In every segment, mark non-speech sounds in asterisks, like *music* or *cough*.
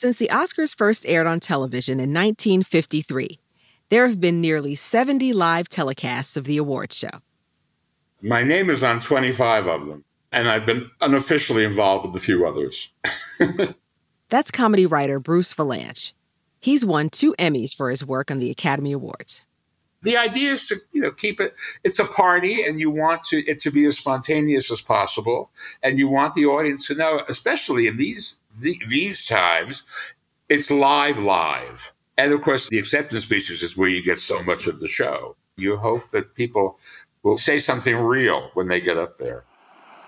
Since the Oscars first aired on television in 1953, there have been nearly 70 live telecasts of the awards show. My name is on 25 of them, and I've been unofficially involved with a few others. *laughs* That's comedy writer Bruce Vilanch. He's won two Emmys for his work on the Academy Awards. The idea is to, you know, keep it, it's a party and you want to, it to be as spontaneous as possible. And you want the audience to know, especially in these, the, these times, it's live, live. And of course, the acceptance speeches is where you get so much of the show. You hope that people will say something real when they get up there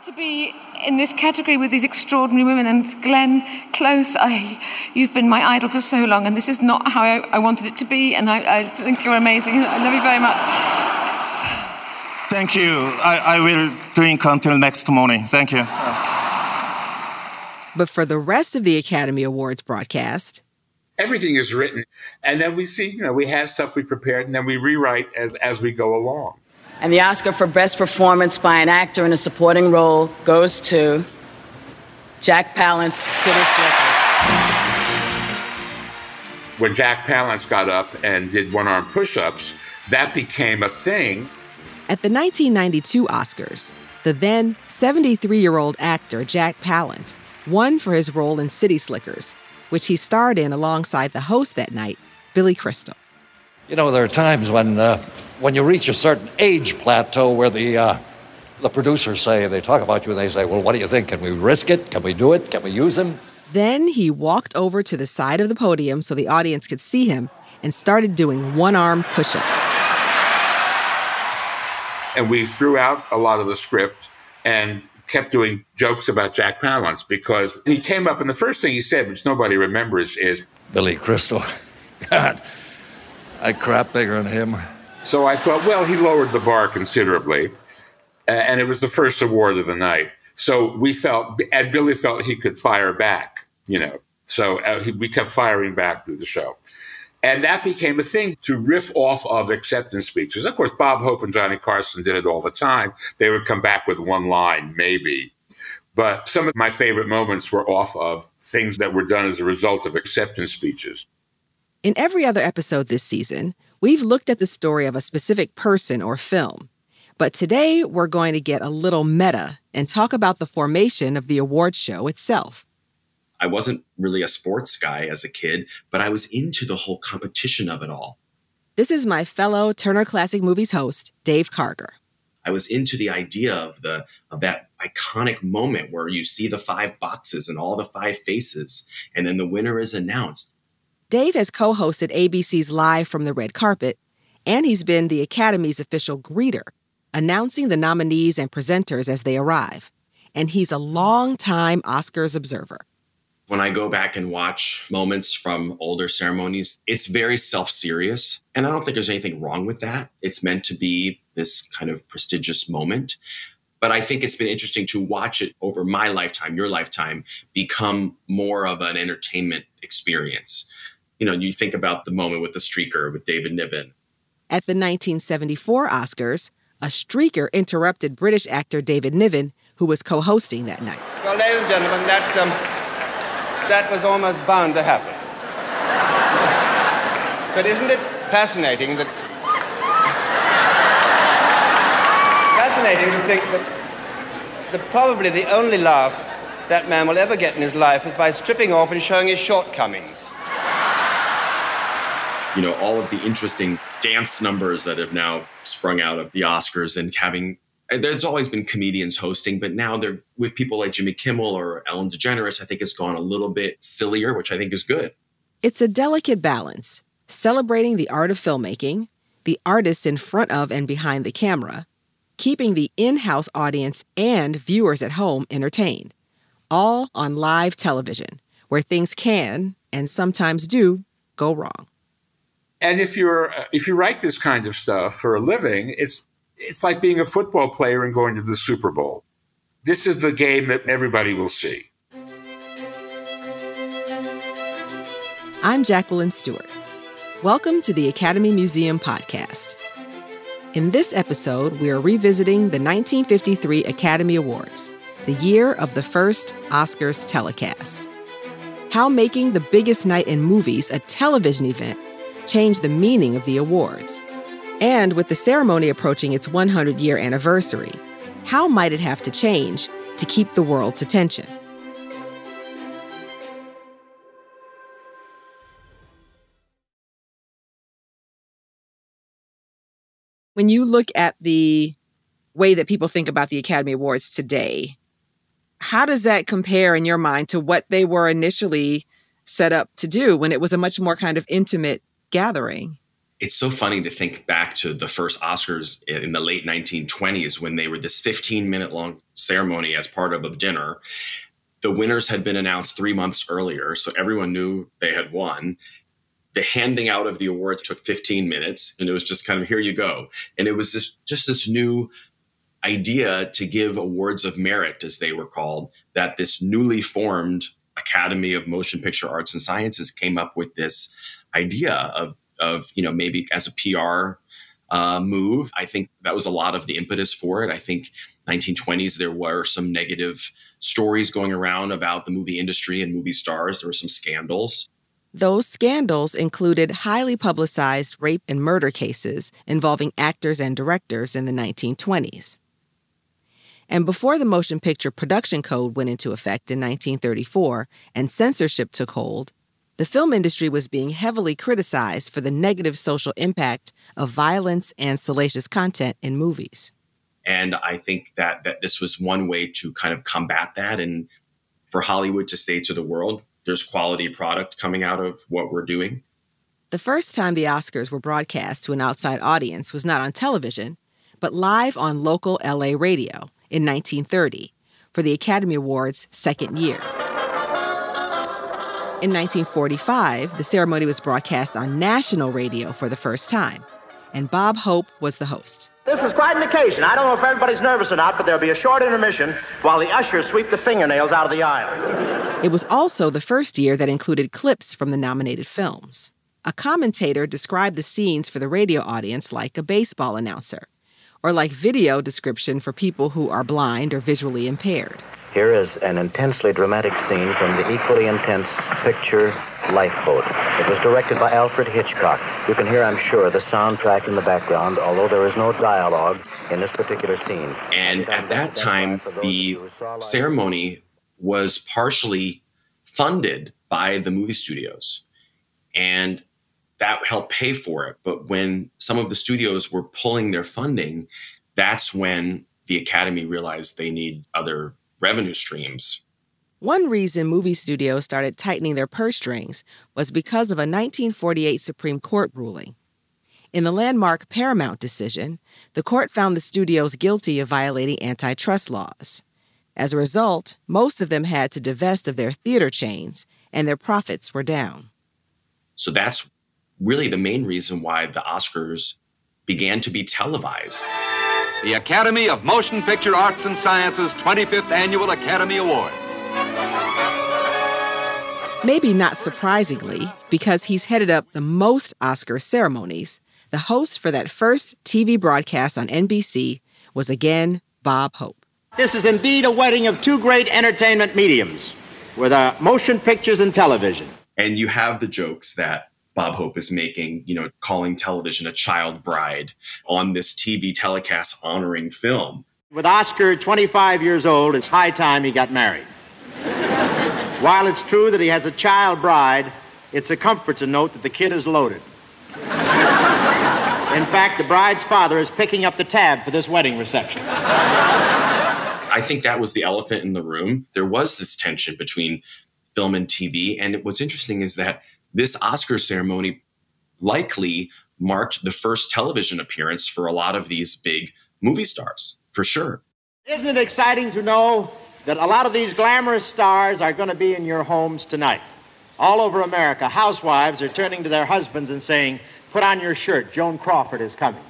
to be in this category with these extraordinary women and Glenn Close, I, you've been my idol for so long, and this is not how I, I wanted it to be, and I, I, think you're amazing. I love you very much. Thank you. I, I will drink until next morning. Thank you. But for the rest of the Academy Awards broadcast, everything is written, and then we see, you know, we have stuff we prepared, and then we rewrite as as we go along. And the Oscar for Best Performance by an Actor in a Supporting Role goes to Jack Palance, City Slickers. When Jack Palance got up and did one arm push ups, that became a thing. At the 1992 Oscars, the then 73 year old actor Jack Palance won for his role in City Slickers, which he starred in alongside the host that night, Billy Crystal. You know, there are times when uh, when you reach a certain age plateau where the uh, the producers say they talk about you and they say, "Well, what do you think? Can we risk it? Can we do it? Can we use him?" Then he walked over to the side of the podium so the audience could see him and started doing one-arm push-ups. And we threw out a lot of the script and kept doing jokes about Jack Palance because he came up and the first thing he said, which nobody remembers, is Billy Crystal. *laughs* God, I crap bigger than him. So I thought, well, he lowered the bar considerably. And it was the first award of the night. So we felt, and Billy felt he could fire back, you know. So uh, he, we kept firing back through the show. And that became a thing to riff off of acceptance speeches. Of course, Bob Hope and Johnny Carson did it all the time. They would come back with one line, maybe. But some of my favorite moments were off of things that were done as a result of acceptance speeches. In every other episode this season, We've looked at the story of a specific person or film, but today we're going to get a little meta and talk about the formation of the award show itself. I wasn't really a sports guy as a kid, but I was into the whole competition of it all. This is my fellow Turner Classic Movies host, Dave Karger. I was into the idea of the of that iconic moment where you see the five boxes and all the five faces, and then the winner is announced. Dave has co hosted ABC's Live from the Red Carpet, and he's been the Academy's official greeter, announcing the nominees and presenters as they arrive. And he's a long-time Oscars observer. When I go back and watch moments from older ceremonies, it's very self serious. And I don't think there's anything wrong with that. It's meant to be this kind of prestigious moment. But I think it's been interesting to watch it over my lifetime, your lifetime, become more of an entertainment experience you know, you think about the moment with the streaker with David Niven. At the 1974 Oscars, a streaker interrupted British actor David Niven, who was co hosting that night. Well, ladies and gentlemen, that, um, that was almost bound to happen. but isn't it fascinating that. fascinating to think that the, probably the only laugh that man will ever get in his life is by stripping off and showing his shortcomings you know, all of the interesting dance numbers that have now sprung out of the Oscars and having Uh, there's always been comedians hosting, but now they're with people like Jimmy Kimmel or Ellen DeGeneres. I think it's gone a little bit sillier, which I think is good. It's a delicate balance, celebrating the art of filmmaking, the artists in front of and behind the camera, keeping the in house audience and viewers at home entertained, all on live television, where things can, and sometimes do, go wrong. And if you're if you write this kind of stuff for a living, it's it's like being a football player and going to the Super Bowl. This is the game that everybody will see. I'm Jacqueline Stewart. Welcome to the Academy Museum podcast. In this episode, we are revisiting the 1953 Academy Awards, the year of the first Oscars telecast. how making the biggest night in movies a television event changed the meaning of the awards. And with the ceremony approaching its 100 year anniversary, how might it have to change to keep the world's attention? When you look at the way that people think about the Academy Awards today, how does that compare in your mind to what they were initially set up to do when it was a much more kind of intimate gathering? It's so funny to think back to the first Oscars in the late 1920s when they were this 15 minute long ceremony as part of a dinner. The winners had been announced three months earlier, so everyone knew they had won. The handing out of the awards took 15 minutes, and it was just kind of here you go. And it was this, just this new idea to give awards of merit, as they were called, that this newly formed Academy of Motion Picture Arts and Sciences came up with this idea of, of you know, maybe as a PR uh, move. I think that was a lot of the impetus for it. I think 1920s there were some negative stories going around about the movie industry and movie stars. There were some scandals. Those scandals included highly publicized rape and murder cases involving actors and directors in the 1920s. And before the Motion Picture Production Code went into effect in 1934 and censorship took hold, the film industry was being heavily criticized for the negative social impact of violence and salacious content in movies. And I think that, that this was one way to kind of combat that and for Hollywood to say to the world, there's quality product coming out of what we're doing. The first time the Oscars were broadcast to an outside audience was not on television, but live on local LA radio in 1930 for the Academy Awards' second year. In 1945, the ceremony was broadcast on national radio for the first time, and Bob Hope was the host. This is quite an occasion. I don't know if everybody's nervous or not, but there'll be a short intermission while the ushers sweep the fingernails out of the aisle. It was also the first year that included clips from the nominated films. A commentator described the scenes for the radio audience like a baseball announcer or like video description for people who are blind or visually impaired. Here is an intensely dramatic scene from the equally intense picture Lifeboat. It was directed by Alfred Hitchcock. You can hear, I'm sure, the soundtrack in the background, although there is no dialogue in this particular scene. And at that time, the ceremony was partially funded by the movie studios. And that helped pay for it. But when some of the studios were pulling their funding, that's when the Academy realized they need other revenue streams. One reason movie studios started tightening their purse strings was because of a 1948 Supreme Court ruling. In the landmark Paramount decision, the court found the studios guilty of violating antitrust laws. As a result, most of them had to divest of their theater chains, and their profits were down. So that's really the main reason why the Oscars began to be televised. The Academy of Motion Picture Arts and Sciences 25th Annual Academy Awards. Maybe not surprisingly, because he's headed up the most Oscar ceremonies, the host for that first TV broadcast on NBC was again Bob Hope. This is indeed a wedding of two great entertainment mediums with uh, motion pictures and television. And you have the jokes that Bob Hope is making, you know, calling television a child bride on this TV telecast honoring film. With Oscar 25 years old, it's high time he got married. *laughs* While it's true that he has a child bride, it's a comfort to note that the kid is loaded. *laughs* In fact, the bride's father is picking up the tab for this wedding reception. I think that was the elephant in the room. There was this tension between film and TV. And what's interesting is that this Oscar ceremony likely marked the first television appearance for a lot of these big movie stars, for sure. Isn't it exciting to know that a lot of these glamorous stars are going to be in your homes tonight? All over America, housewives are turning to their husbands and saying, Put on your shirt, Joan Crawford is coming.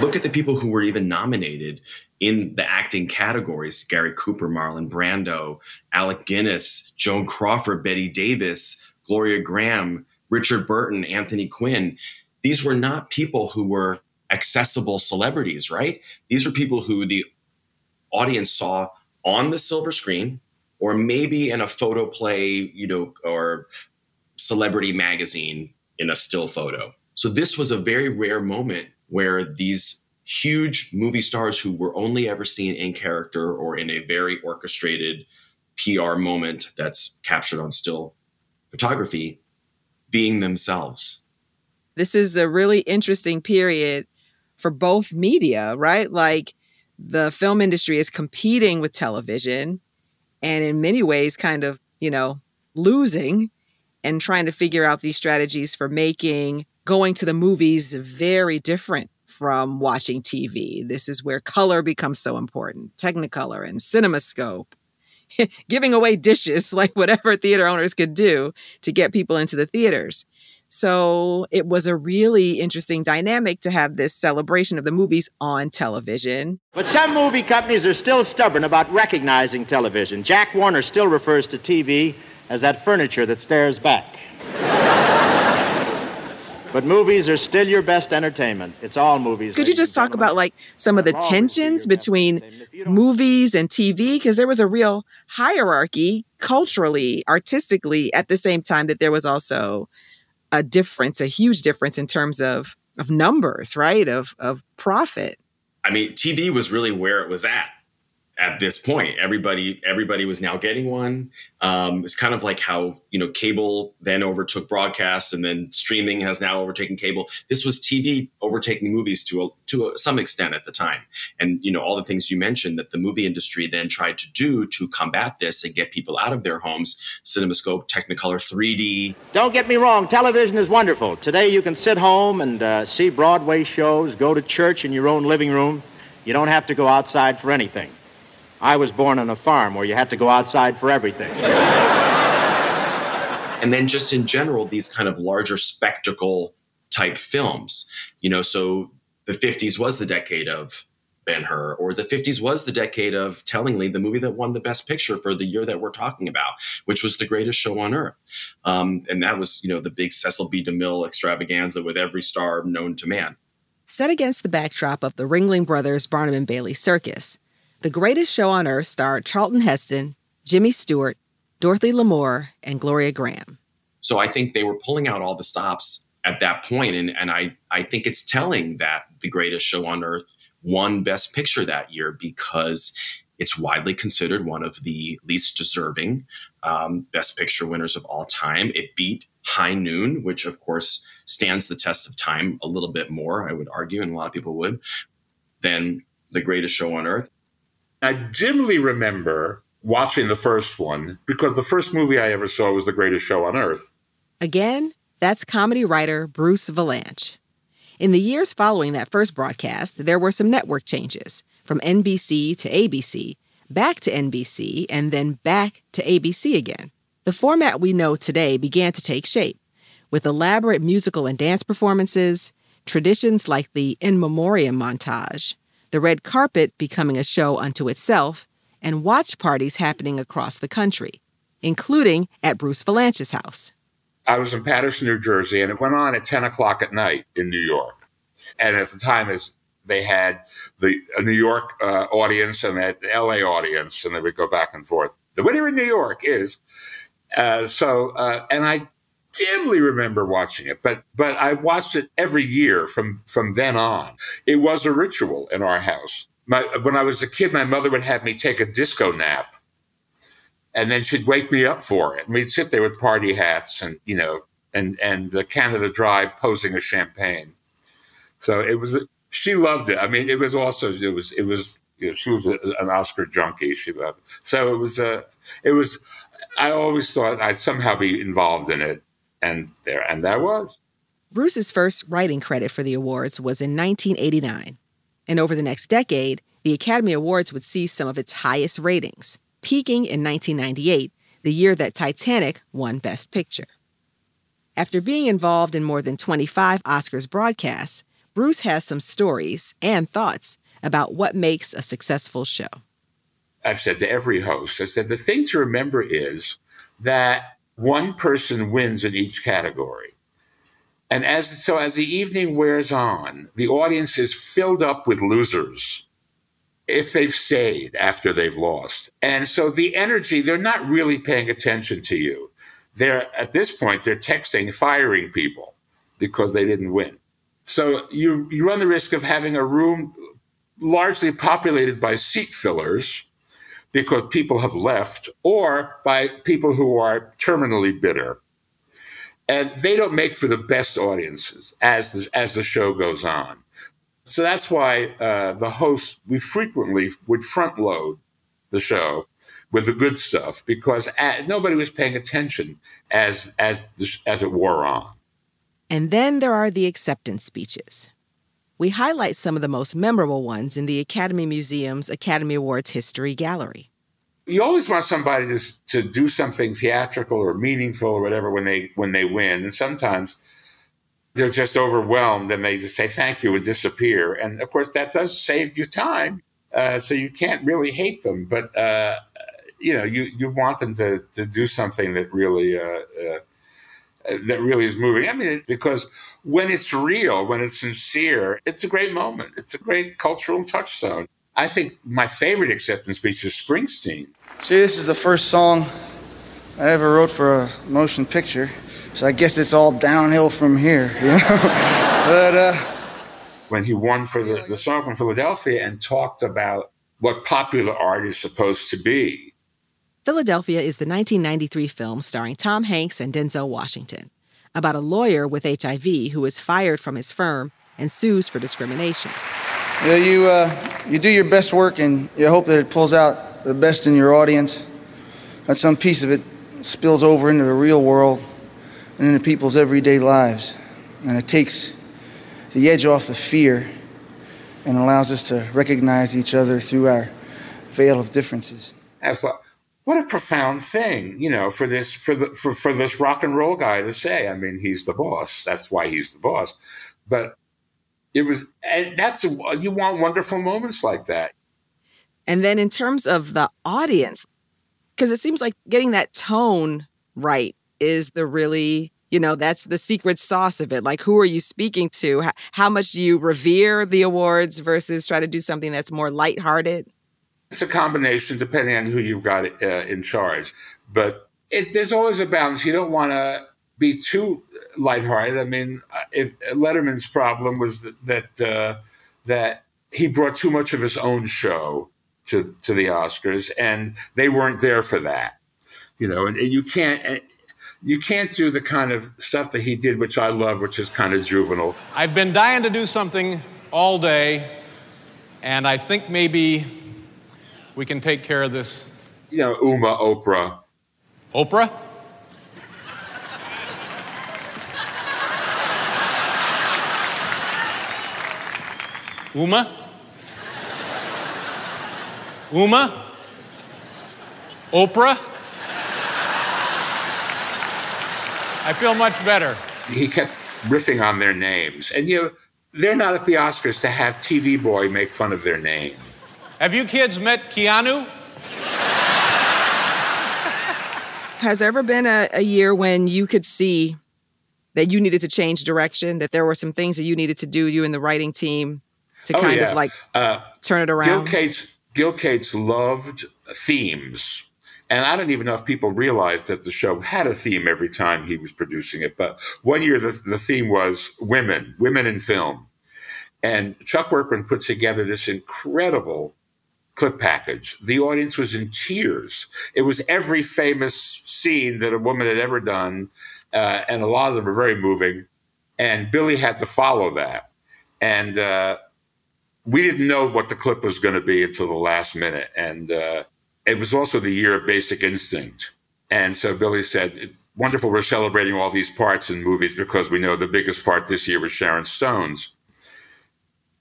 Look at the people who were even nominated in the acting categories Gary Cooper, Marlon Brando, Alec Guinness, Joan Crawford, Bette Davis, Gloria Grahame, Richard Burton, Anthony Quinn. These were not people who were accessible celebrities, right? These were people who the audience saw on the silver screen or maybe in a photo play, you know, or celebrity magazine in a still photo. So this was a very rare moment where these huge movie stars who were only ever seen in character or in a very orchestrated PR moment that's captured on still photography being themselves. This is a really interesting period for both media, right? Like the film industry is competing with television and in many ways kind of, you know, losing and trying to figure out these strategies for making going to the movies very different from watching TV. This is where color becomes so important, Technicolor and CinemaScope, *laughs* giving away dishes like whatever theater owners could do to get people into the theaters. So it was a really interesting dynamic to have this celebration of the movies on television. But some movie companies are still stubborn about recognizing television. Jack Warner still refers to TV as that furniture that stares back. But movies are still your best entertainment. It's all movies. Could you just talk about like some of the tensions between movies and TV? Because there was a real hierarchy culturally, artistically, at the same time that there was also a difference, a huge difference in terms of of numbers, right? Of of profit. I mean, TV was really where it was at at this point everybody everybody was now getting one. Um, it's kind of like how you know cable then overtook broadcast and then streaming has now overtaken cable. This was tv overtaking movies to a, to a, some extent at the time. And you know all the things you mentioned that the movie industry then tried to do to combat this and get people out of their homes cinemascope technicolor 3d don't get me wrong television is wonderful. Today you can sit home and uh, see broadway shows go to church in your own living room. You don't have to go outside for anything I was born on a farm where you had to go outside for everything. and then just in general, these kind of larger spectacle type films. You know, so the 50s was the decade of Ben Hur, or the 50s was the decade of, tellingly, the movie that won the Best Picture for the year that we're talking about, which was The Greatest Show on Earth. Um, and that was, you know, the big Cecil B. DeMille extravaganza with every star known to man. Set against the backdrop of the Ringling Brothers Barnum and Bailey Circus, the Greatest Show on Earth starred Charlton Heston, Jimmy Stewart, Dorothy Lamour, and Gloria Grahame. So I think they were pulling out all the stops at that point, and and I I think it's telling that The Greatest Show on Earth won Best Picture that year because it's widely considered one of the least deserving um, Best Picture winners of all time. It beat High Noon, which of course stands the test of time a little bit more, I would argue, and a lot of people would, than The Greatest Show on Earth. I dimly remember watching the first one because the first movie I ever saw was The Greatest Show on Earth. Again, that's comedy writer Bruce Vilanch. In the years following that first broadcast, there were some network changes from NBC to ABC, back to NBC, and then back to ABC again. The format we know today began to take shape with elaborate musical and dance performances, traditions like the In Memoriam montage, the red carpet becoming a show unto itself, and watch parties happening across the country, including at Bruce Vilanch's house. I was in Paterson, New Jersey, and it went on at 10 o'clock at night in New York. And at the time, as they had the New York uh, audience and the LA audience, and they would go back and forth. The winner in New York is. Uh, so, uh, and I dimly remember watching it, but but I watched it every year from from then on. It was a ritual in our house. My, when I was a kid, my mother would have me take a disco nap, and then she'd wake me up for it. And we'd sit there with party hats and you know and and the Canada Dry posing a champagne. So it was. She loved it. I mean, it was also it was it was you know, she was a, an Oscar junkie. She loved it. So it was a it was. I always thought I'd somehow be involved in it and there and that was. Bruce's first writing credit for the awards was in 1989. And over the next decade, the Academy Awards would see some of its highest ratings, peaking in 1998, the year that Titanic won Best Picture. After being involved in more than 25 Oscars broadcasts, Bruce has some stories and thoughts about what makes a successful show. I've said to every host, I said, the thing to remember is that one person wins in each category. And as so as the evening wears on, the audience is filled up with losers. if they've stayed after they've lost. And so the energy, they're not really paying attention to you. They're at this point, they're texting, firing people because they didn't win. So you, you run the risk of having a room largely populated by seat fillers because people have left or by people who are terminally bitter. And they don't make for the best audiences as the, as the show goes on. So that's why uh, the host, we frequently would front load the show with the good stuff because at, nobody was paying attention as, as, the, as it wore on. And then there are the acceptance speeches. We highlight some of the most memorable ones in the Academy Museum's Academy Awards History Gallery. You always want somebody to, to do something theatrical or meaningful or whatever when they when they win, and sometimes they're just overwhelmed and they just say thank you and disappear. And of course, that does save you time. Uh, so you can't really hate them, but uh, you know, you, you want them to, to do something that really uh, uh that really is moving. I mean, because when it's real, when it's sincere, it's a great moment. It's a great cultural touchstone. I think my favorite acceptance speech is Springsteen. See, this is the first song I ever wrote for a motion picture. So I guess it's all downhill from here, you know. *laughs* but uh, when he won for the, the song from Philadelphia and talked about what popular art is supposed to be. Philadelphia is the 1993 film starring Tom Hanks and Denzel Washington about a lawyer with HIV who is fired from his firm and sues for discrimination. You, know, you, uh, you do your best work and you hope that it pulls out the best in your audience, that some piece of it spills over into the real world and into people's everyday lives. And it takes the edge off the fear and allows us to recognize each other through our veil of differences. That's what a profound thing, you know, for this for the for, for this rock and roll guy to say. I mean, he's the boss. That's why he's the boss. But it was, and that's you want wonderful moments like that. And then in terms of the audience, because it seems like getting that tone right is the really you know that's the secret sauce of it like who are you speaking to how, how much do you revere the awards versus try to do something that's more lighthearted it's a combination depending on who you've got uh, in charge. But it, there's always a balance. You don't want to be too lighthearted. I mean uh, if, letterman's problem was that that, uh, that he brought too much of his own show to to the oscars and they weren't there for that you know and you can't you can't do the kind of stuff that he did, which I love, which is kind of juvenile. I've been dying to do something all day, and I think maybe we can take care of this. You know, Uma, Oprah. Oprah? Uma? Uma? Oprah? I feel much better. He kept riffing on their names. And you know, they're not at the Oscars to have TV Boy make fun of their name. Have you kids met Keanu? Has there ever been a, a year when you could see that you needed to change direction, that there were some things that you needed to do, you and the writing team, to oh, kind yeah. of like uh, turn it around? Gil Cates, Gil Cates loved themes. And I don't even know if people realized that the show had a theme every time he was producing it. But one year, the, the theme was women, women in film. And Chuck Workman put together this incredible clip package. The audience was in tears. It was every famous scene that a woman had ever done. Uh, and a lot of them were very moving. And Billy had to follow that. And uh, we didn't know what the clip was going to be until the last minute. And uh, it was also the year of Basic Instinct. And so Billy said, wonderful we're celebrating all these parts in movies because we know the biggest part this year was Sharon Stone's.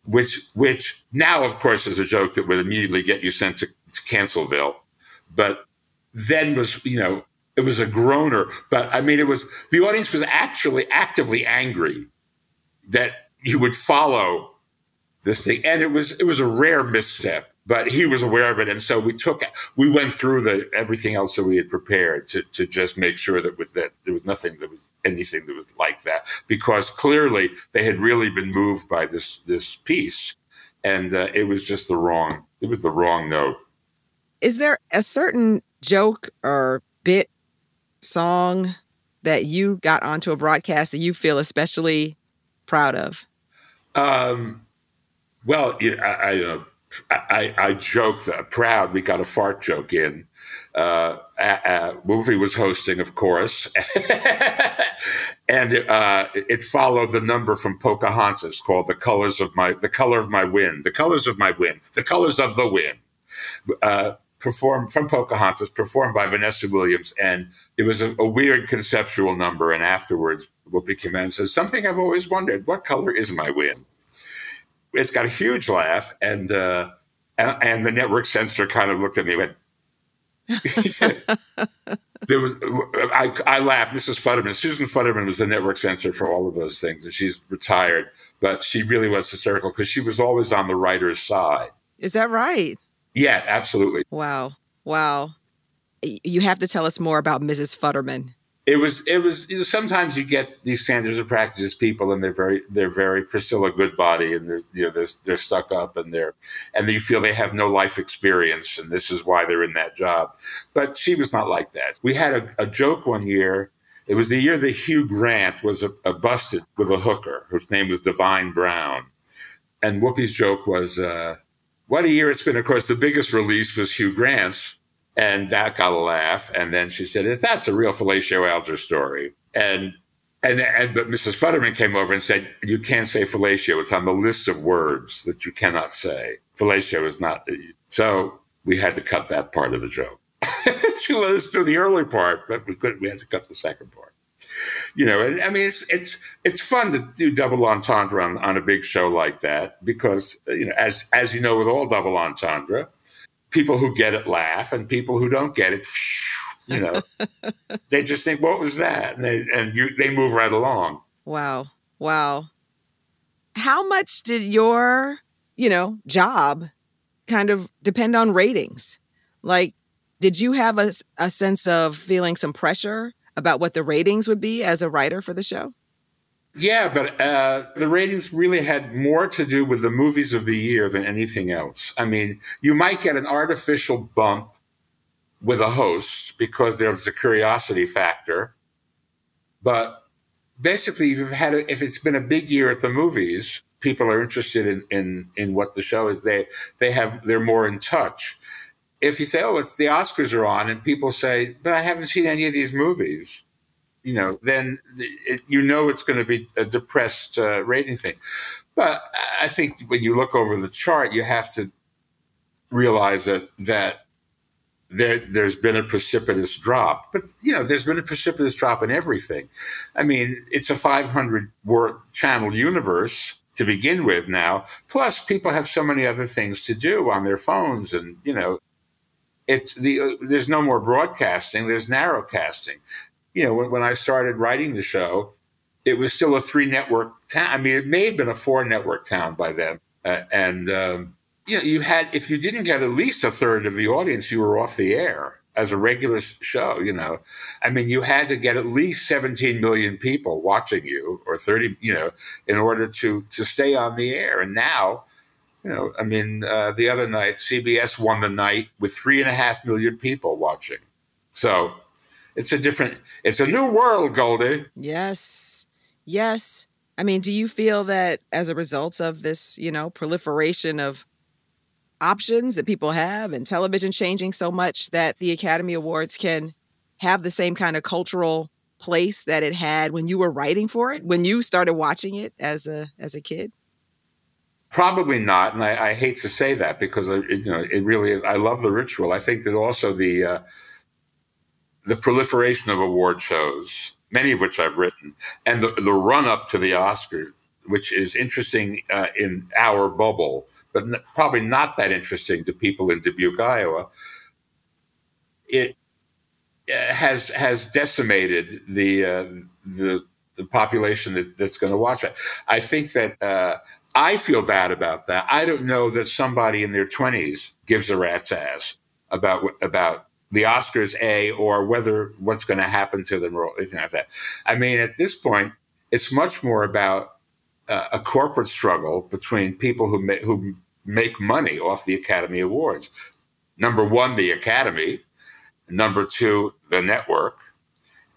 Which, which now, of course, is a joke that would immediately get you sent to, to Cancelville. But then was, you know, it was a groaner. But I mean, it was, the audience was actually actively angry that you would follow this thing. And it was, it was a rare misstep but he was aware of it, and so we took we went through the everything else that we had prepared to to just make sure that with that there was nothing that was anything that was like that because clearly they had really been moved by this this piece, and uh, it was just the wrong It was the wrong note. Is there a certain joke or bit song that you got onto a broadcast that you feel especially proud of? Um, well, I, I, uh, I, I joke that proud we got a fart joke in. Uh, a, movie was hosting, of course, *laughs* and uh, it followed the number from Pocahontas called "The Colors of My The Color of My Wind." The colors of my wind. The colors of the wind. Uh, performed from Pocahontas, performed by Vanessa Williams, and it was a, a weird conceptual number. And afterwards, Whoopi and said, "Something I've always wondered: what color is my wind?" It's got a huge laugh, and uh, and, and the network censor kind of looked at me and went. *laughs* there was I, I laughed. Mrs. Futterman, Susan Futterman was the network censor for all of those things, and she's retired. But she really was hysterical because she was always on the writer's side. Is that right? Yeah, absolutely. Wow. Wow. You have to tell us more about Mrs. Futterman. It was it was you know, sometimes you get these standards of practices people and they're very they're very Priscilla Goodbody and they're you know they're, they're stuck up and they're and you feel they have no life experience and this is why they're in that job. But she was not like that. We had a, a joke one year it was the year that Hugh Grant was a, a busted with a hooker whose name was Divine Brown. And Whoopi's joke was, uh, what a year it's been. Of course, the biggest release was Hugh Grant's, and that got a laugh. And then she said, if "That's a real fellatio Alger story." And and and but Mrs. Futterman came over and said, "You can't say fellatio. It's on the list of words that you cannot say. Fellatio is not." So we had to cut that part of the joke. *laughs* she let us do the early part, but we couldn't. We had to cut the second part you know, and I mean, it's it's it's fun to do double entendre on, on a big show like that because you know, as as you know, with all double entendre, people who get it laugh, and people who don't get it, *laughs* you know, *laughs* they just think, "What was that?" and they and you they move right along. Wow, wow. How much did your you know job kind of depend on ratings? Like, did you have a, a sense of feeling some pressure about what the ratings would be as a writer for the show? Yeah, but uh, the ratings really had more to do with the movies of the year than anything else. I mean, you might get an artificial bump with a host because there was a curiosity factor, but basically, if you've had a, if it's been a big year at the movies, people are interested in, in in what the show is. They they have they're more in touch if you say, "Oh, it's the Oscars are on," and people say, "But I haven't seen any of these movies," you know, then it, you know it's going to be a depressed uh, rating thing. But I think when you look over the chart, you have to realize that that there there's been a precipitous drop. But you know, there's been a precipitous drop in everything. I mean, it's a 500 word channel universe to begin with now. Plus, people have so many other things to do on their phones, and you know, it's the uh, there's no more broadcasting. There's narrowcasting. You know, when, when I started writing the show, it was still a three network town. I mean, it may have been a four network town by then. Uh, and um, you know, you had if you didn't get at least a third of the audience, you were off the air as a regular show. You know, I mean, you had to get at least 17 million people watching you, or 30, you know, in order to to stay on the air. And now you know, I mean, uh, the other night, CBS won the night with three and a half million people watching. So it's a different, it's a new world, Goldie. Yes. Yes. I mean, do you feel that as a result of this, you know, proliferation of options that people have and television changing so much that the Academy Awards can have the same kind of cultural place that it had when you were writing for it, when you started watching it as a as a kid? Probably not, and I, I, hate to say that because it, you know it really is. I love the ritual. I think that also the uh, the proliferation of award shows, many of which I've written, and the, the run up to the Oscars, which is interesting uh, in our bubble, but n- probably not that interesting to people in Dubuque, Iowa. It uh, has has decimated the uh, the the population that, that's going to watch it. I think that uh, I feel bad about that. I don't know that somebody in their 20s gives a rat's ass about about the Oscars, A, or whether what's going to happen to them or anything like that. I mean, at this point, it's much more about uh, a corporate struggle between people who who make money off the Academy Awards. Number one, the Academy. Number two, the network.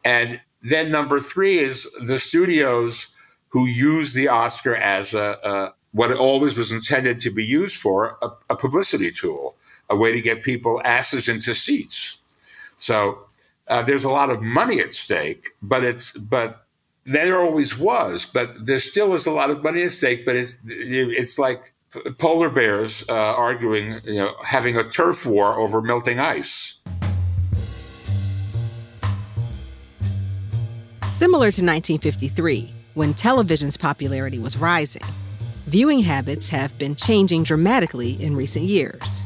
And then number three is the studios who use the Oscar as a, a what it always was intended to be used for a, a, publicity tool, a way to get people asses into seats. So uh, there's a lot of money at stake, but it's but there always was, but there still is a lot of money at stake. But it's it's like polar bears uh, arguing, you know, having a turf war over melting ice. Similar to 1953, when television's popularity was rising, viewing habits have been changing dramatically in recent years.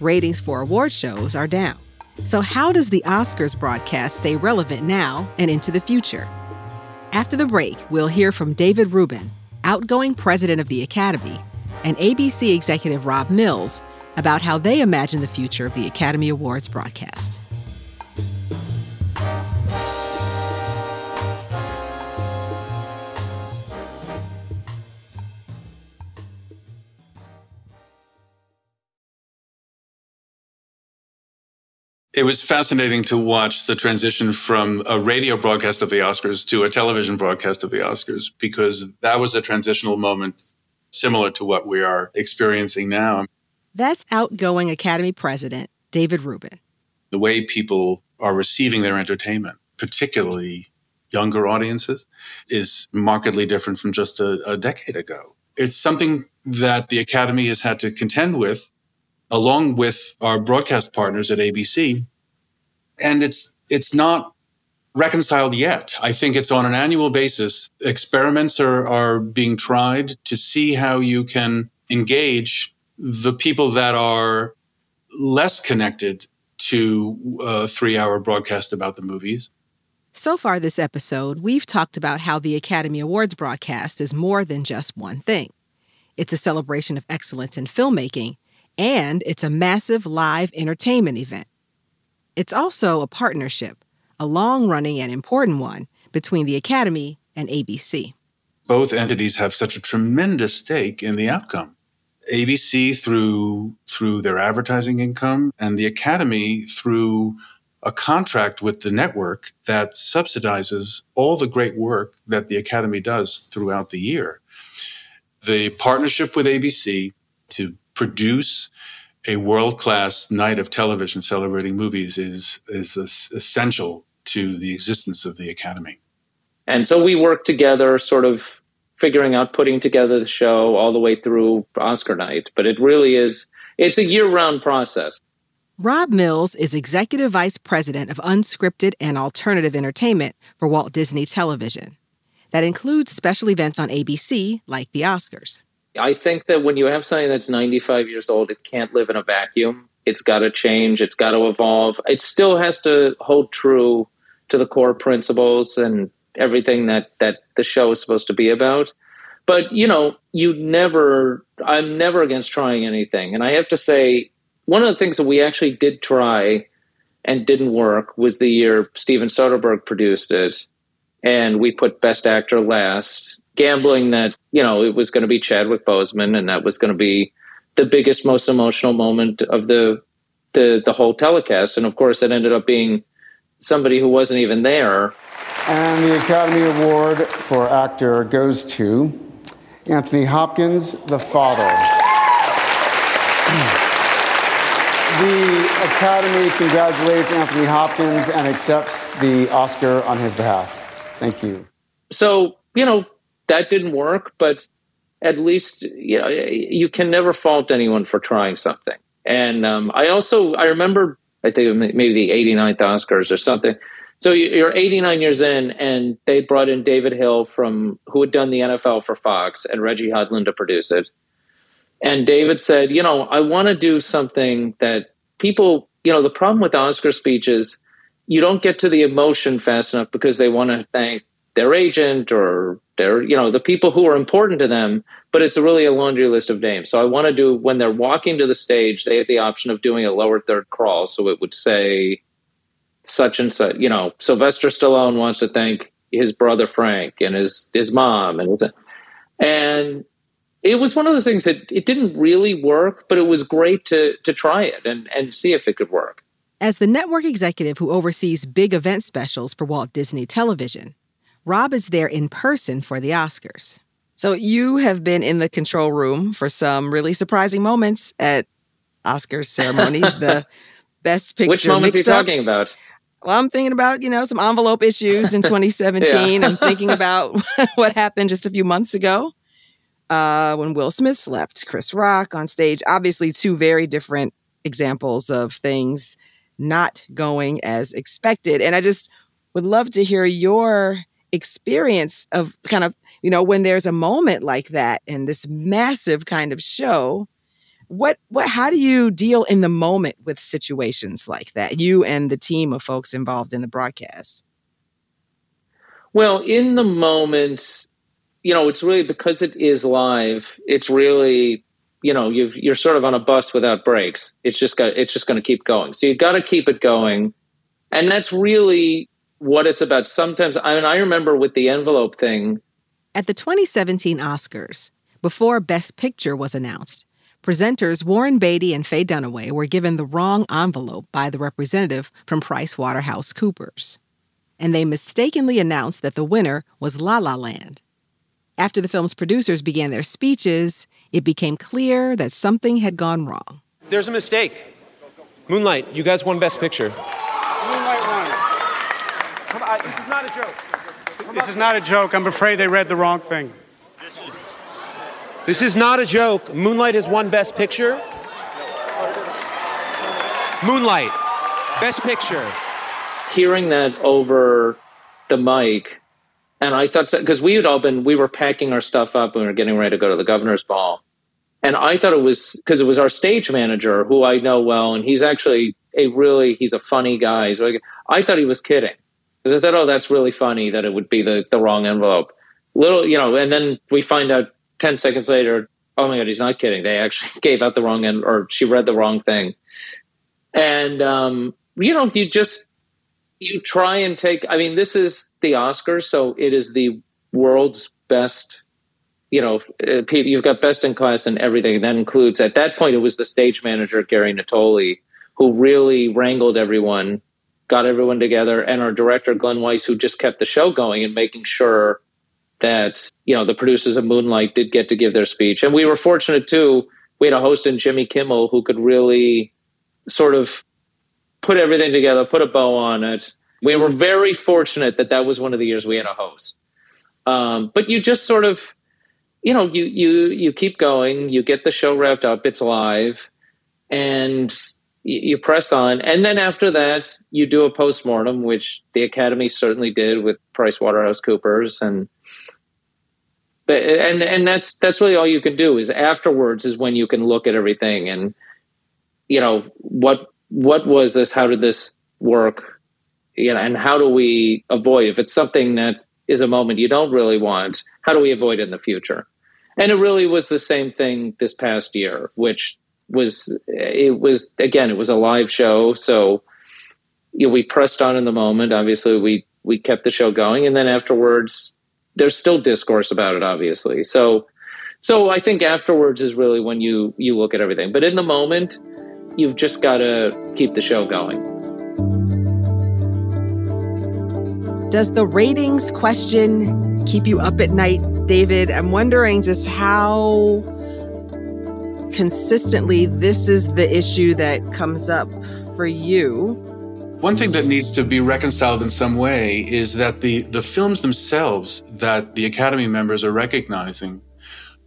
Ratings for award shows are down. So, how does the Oscars broadcast stay relevant now and into the future? After the break, we'll hear from David Rubin, outgoing president of the Academy, and ABC executive Rob Mills about how they imagine the future of the Academy Awards broadcast. It was fascinating to watch the transition from a radio broadcast of the Oscars to a television broadcast of the Oscars because that was a transitional moment similar to what we are experiencing now. That's outgoing Academy President David Rubin. The way people are receiving their entertainment, particularly younger audiences, is markedly different from just a, a decade ago. It's something that the Academy has had to contend with along with our broadcast partners at ABC. And it's it's not reconciled yet. I think it's on an annual basis. Experiments are, are being tried to see how you can engage the people that are less connected to uh, a three hour broadcast about the movies. So far, this episode, we've talked about how the Academy Awards broadcast is more than just one thing. It's a celebration of excellence in filmmaking and it's a massive live entertainment event. It's also a partnership, a long running and important one, between the Academy and ABC. Both entities have such a tremendous stake in the outcome. ABC through through their advertising income and the Academy through a contract with the network that subsidizes all the great work that the Academy does throughout the year. The partnership with ABC to produce a world class night of television celebrating movies is, is essential to the existence of the Academy. And so we work together, sort of figuring out putting together the show all the way through Oscar night. But it really is, it's a year round process. Rob Mills is Executive Vice President of Unscripted and Alternative Entertainment for Walt Disney Television. That includes special events on ABC, like the Oscars. I think that when you have something that's 95 years old, it can't live in a vacuum. It's got to change. It's got to evolve. It still has to hold true to the core principles and everything that that the show is supposed to be about. But you know, you never. I'm never against trying anything, and I have to say, one of the things that we actually did try and didn't work was the year Steven Soderbergh produced it, and we put Best Actor last, gambling that you know it was going to be Chadwick Boseman, and that was going to be the biggest, most emotional moment of the the the whole telecast. And of course, it ended up being somebody who wasn't even there. And the Academy Award for actor goes to Anthony Hopkins, the father. the Academy congratulates Anthony Hopkins and accepts the Oscar on his behalf. Thank you. So, you know, that didn't work, but at least you know you can never fault anyone for trying something. And um, I also I remember I think maybe the 89th Oscars or something. So you're 89 years in, and they brought in David Hill from who had done the NFL for Fox and Reggie Hudlin to produce it. And David said, you know, I want to do something that people, you know, the problem with Oscar speeches, you don't get to the emotion fast enough because they want to thank their agent or their you know the people who are important to them but it's really a laundry list of names so i want to do when they're walking to the stage they have the option of doing a lower third crawl so it would say such and such you know sylvester stallone wants to thank his brother frank and his his mom and and it was one of those things that it didn't really work, but it was great to to try it and and see if it could work. As the network executive who oversees big event specials for Walt Disney Television, Rob is there in person for the Oscars. So you have been in the control room for some really surprising moments at Oscars *laughs* ceremonies. the Best Picture. Which moments are you talking about? Well, I'm thinking about, you know, some envelope issues in *laughs* 2017. yeah. I'm thinking *laughs* about what happened just a few months ago uh, when Will Smith slept Chris Rock on stage. Obviously, two very different examples of things not going as expected. And I just would love to hear your experience of kind of, you know, when there's a moment like that in this massive kind of show. What what how do you deal in the moment with situations like that? You and the team of folks involved in the broadcast. Well, in the moment, you know, it's really because it is live. It's really, you know, you you're sort of on a bus without brakes. It's just got it's just going to keep going. So you've got to keep it going, and that's really what it's about. Sometimes, I mean, I remember with the envelope thing at the 2017 Oscars, before Best Picture was announced. Presenters Warren Beatty and Faye Dunaway were given the wrong envelope by the representative from Price Waterhouse Coopers, and they mistakenly announced that the winner was La La Land. After the film's producers began their speeches, it became clear that something had gone wrong. There's a mistake. Moonlight, you guys won Best Picture. Moonlight won. Come on, this is not a joke. This is not a joke. I'm afraid they read the wrong thing. This is, this is not a joke. Moonlight has won Best Picture. Moonlight, Best Picture. Hearing that over the mic and I thought, because we had all been, we were packing our stuff up and we were getting ready to go to the governor's ball. And I thought it was because it was our stage manager who I know well. And he's actually a really, he's a funny guy. Really, I thought he was kidding because I thought, oh, that's really funny that it would be the, the wrong envelope. Little, you know, and then we find out 10 seconds later, oh my God, he's not kidding. They actually *laughs* gave out the wrong end or she read the wrong thing. And, um, you know, you just, you try and take i mean this is the oscars so it is the world's best you know uh, you've got best in class and everything that includes at that point it was the stage manager gary natoli who really wrangled everyone got everyone together and our director glenn weiss who just kept the show going and making sure that you know the producers of moonlight did get to give their speech and we were fortunate too we had a host in jimmy kimmel who could really sort of put everything together, put a bow on it. We were very fortunate that that was one of the years we had a host. Um, but you just sort of, you know, you you you keep going. You get the show wrapped up. It's live, and you, press on. And then after that, you do a post mortem, which the Academy certainly did with Price Waterhouse Coopers, and and and that's that's really all you can do. Is afterwards is when you can look at everything and you know what what was this? How did this work? You know, and how do we avoid if it's something that is a moment you don't really want? How do we avoid in the future? And it really was the same thing this past year, which was it was again it was a live show, so you know, we pressed on in the moment. Obviously, we we kept the show going, and then afterwards, there's still discourse about it. Obviously, so so I think afterwards is really when you you look at everything. But in the moment, you've just got to keep the show going. Does the ratings question keep you up at night, David? I'm wondering just how consistently this is the issue that comes up for you. One thing that needs to be reconciled in some way is that the, the films themselves that the Academy members are recognizing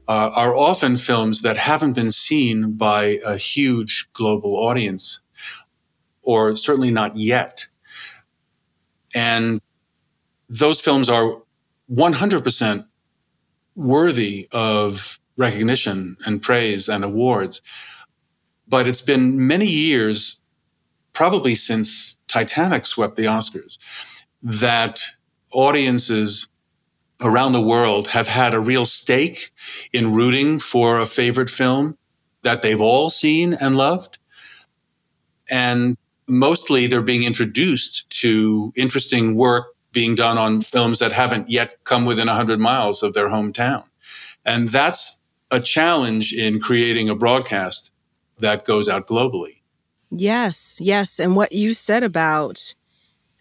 uh, are often films that haven't been seen by a huge global audience, or certainly not yet. And those films are 100% worthy of recognition and praise and awards. But it's been many years, probably since Titanic swept the Oscars, that audiences around the world have had a real stake in rooting for a favorite film that they've all seen and loved. And mostly they're being introduced to interesting work being done on films that haven't yet come within 100 miles of their hometown. And that's a challenge in creating a broadcast that goes out globally. Yes, yes. And what you said about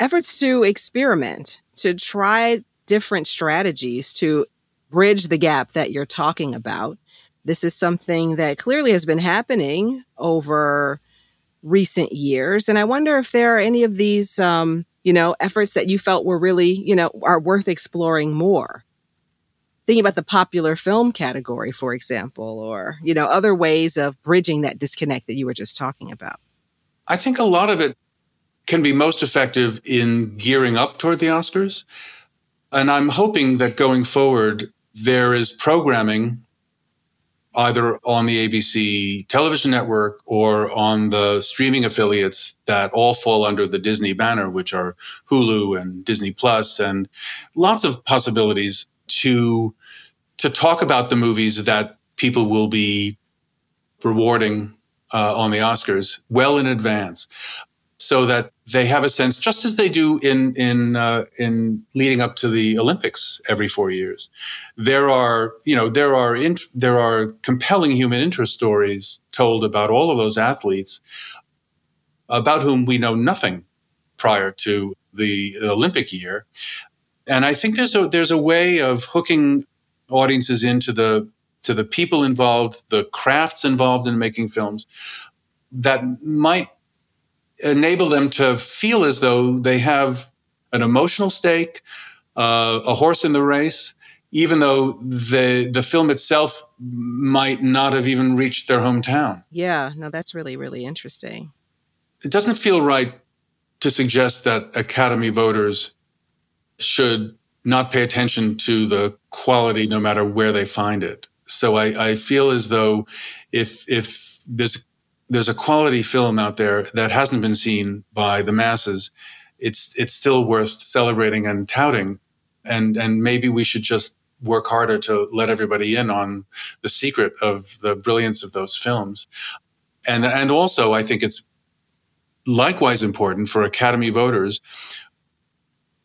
efforts to experiment, to try different strategies to bridge the gap that you're talking about. This is something that clearly has been happening over recent years. And I wonder if there are any of these, um, you know, efforts that you felt were really, you know, are worth exploring more. Thinking about the popular film category, for example, or, you know, other ways of bridging that disconnect that you were just talking about. I think a lot of it can be most effective in gearing up toward the Oscars. And I'm hoping that going forward, there is programming either on the ABC television network or on the streaming affiliates that all fall under the Disney banner, which are Hulu and Disney Plus, and lots of possibilities to to talk about the movies that people will be rewarding uh, on the Oscars well in advance so that they have a sense, just as they do in in uh, in leading up to the Olympics every four years. There are you know there are int- there are compelling human interest stories told about all of those athletes about whom we know nothing prior to the Olympic year, and I think there's a there's a way of hooking audiences into the to the people involved, the crafts involved in making films that might enable them to feel as though they have an emotional stake, uh, a horse in the race, even though the the film itself might not have even reached their hometown. Yeah, no, that's really really interesting. It doesn't feel right to suggest that Academy voters should not pay attention to the quality no matter where they find it. So I, I feel as though if if there's there's a quality film out there that hasn't been seen by the masses, it's it's still worth celebrating and touting, and and maybe we should just work harder to let everybody in on the secret of the brilliance of those films, and and also I think it's likewise important for Academy voters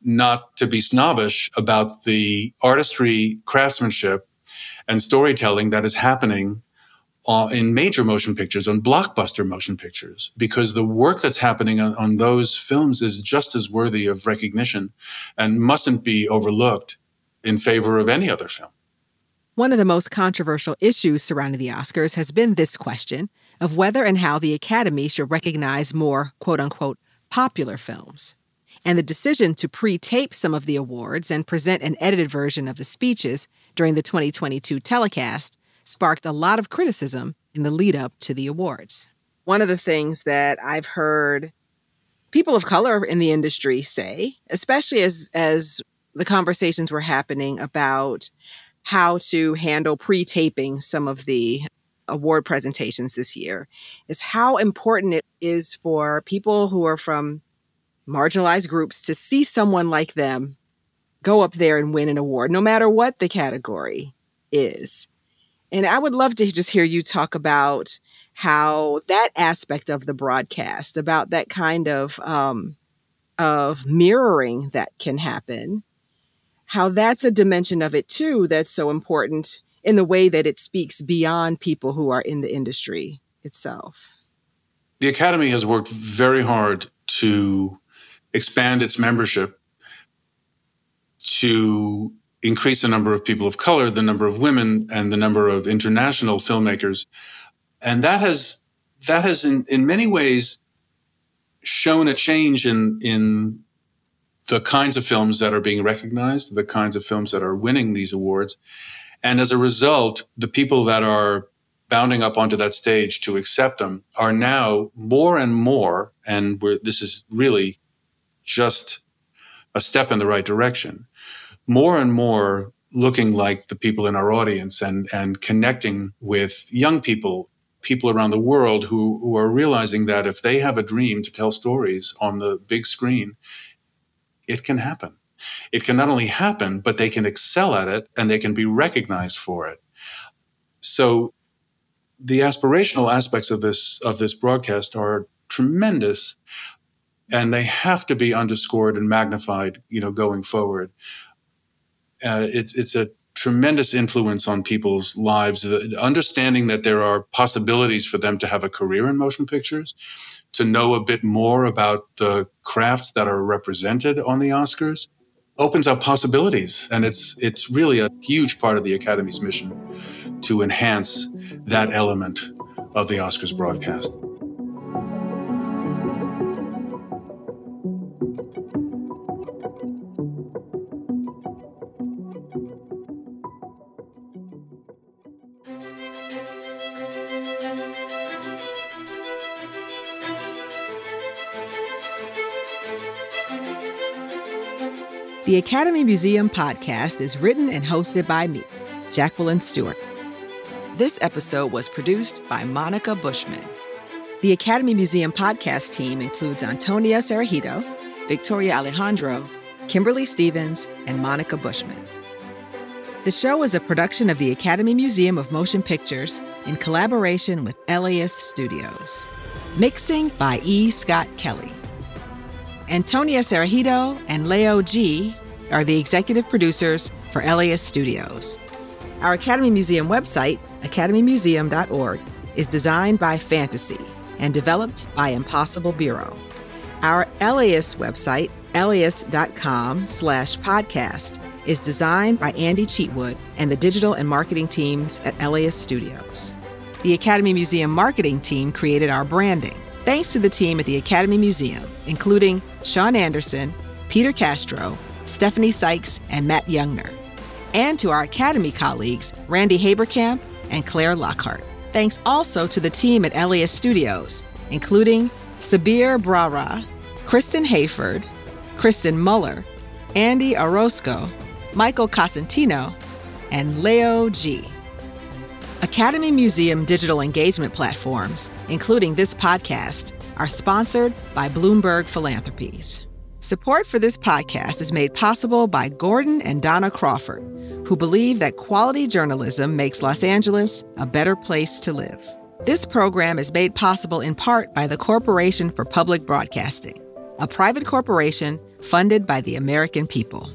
not to be snobbish about the artistry, craftsmanship, and storytelling that is happening uh, in major motion pictures, on blockbuster motion pictures, because the work that's happening on, on those films is just as worthy of recognition and mustn't be overlooked in favor of any other film. One of the most controversial issues surrounding the Oscars has been this question of whether and how the Academy should recognize more quote unquote popular films. And the decision to pre tape some of the awards and present an edited version of the speeches during the 2022 telecast sparked a lot of criticism in the lead up to the awards. One of the things that I've heard people of color in the industry say, especially as as the conversations were happening about how to handle pre-taping some of the award presentations this year is how important it is for people who are from marginalized groups to see someone like them go up there and win an award no matter what the category is and I would love to just hear you talk about how that aspect of the broadcast, about that kind of um, of mirroring that can happen, how that's a dimension of it too that's so important in the way that it speaks beyond people who are in the industry itself. The Academy has worked very hard to expand its membership to increase the number of people of color, the number of women, and the number of international filmmakers. And that has that has in, in many ways shown a change in in the kinds of films that are being recognized, the kinds of films that are winning these awards. And as a result, the people that are bounding up onto that stage to accept them are now more and more, and this is really just a step in the right direction, more and more looking like the people in our audience and, and connecting with young people, people around the world who, who are realizing that if they have a dream to tell stories on the big screen, it can happen. It can not only happen, but they can excel at it and they can be recognized for it. So the aspirational aspects of this of this broadcast are tremendous and they have to be underscored and magnified you know going forward uh, it's it's a tremendous influence on people's lives, understanding that there are possibilities for them to have a career in motion pictures, to know a bit more about the crafts that are represented on the Oscars opens up possibilities and it's it's really a huge part of the academy's mission to enhance that element of the Oscars broadcast. The Academy Museum podcast is written and hosted by me, Jacqueline Stewart. This episode was produced by Monica Bushman. The Academy Museum podcast team includes Antonia Cereijido, Victoria Alejandro, Kimberly Stevens, and Monica Bushman. The show is a production of the Academy Museum of Motion Pictures in collaboration with LAist Studios. Mixing by E. Scott Kelly. Antonia Cereijido and Leo G are the executive producers for LAist Studios. Our Academy Museum website, academymuseum.org, is designed by Fantasy and developed by Impossible Bureau. Our LAist website, laist.com slash podcast, is designed by Andy Cheatwood and the digital and marketing teams at LAist Studios. The Academy Museum marketing team created our branding. Thanks to the team at the Academy Museum, including Sean Anderson, Peter Castro, Stephanie Sykes, and Matt Youngner. And to our Academy colleagues, Randy Haberkamp and Claire Lockhart. Thanks also to the team at LAist Studios, including Sabir Brara, Kristen Hayford, Kristen Muller, Andy Orozco, Michael Cosentino, and Leo G. Academy Museum digital engagement platforms, including this podcast, are sponsored by Bloomberg Philanthropies. Support for this podcast is made possible by Gordon and Dona Crawford, who believe that quality journalism makes Los Angeles a better place to live. This program is made possible in part by the Corporation for Public Broadcasting, a private corporation funded by the American people.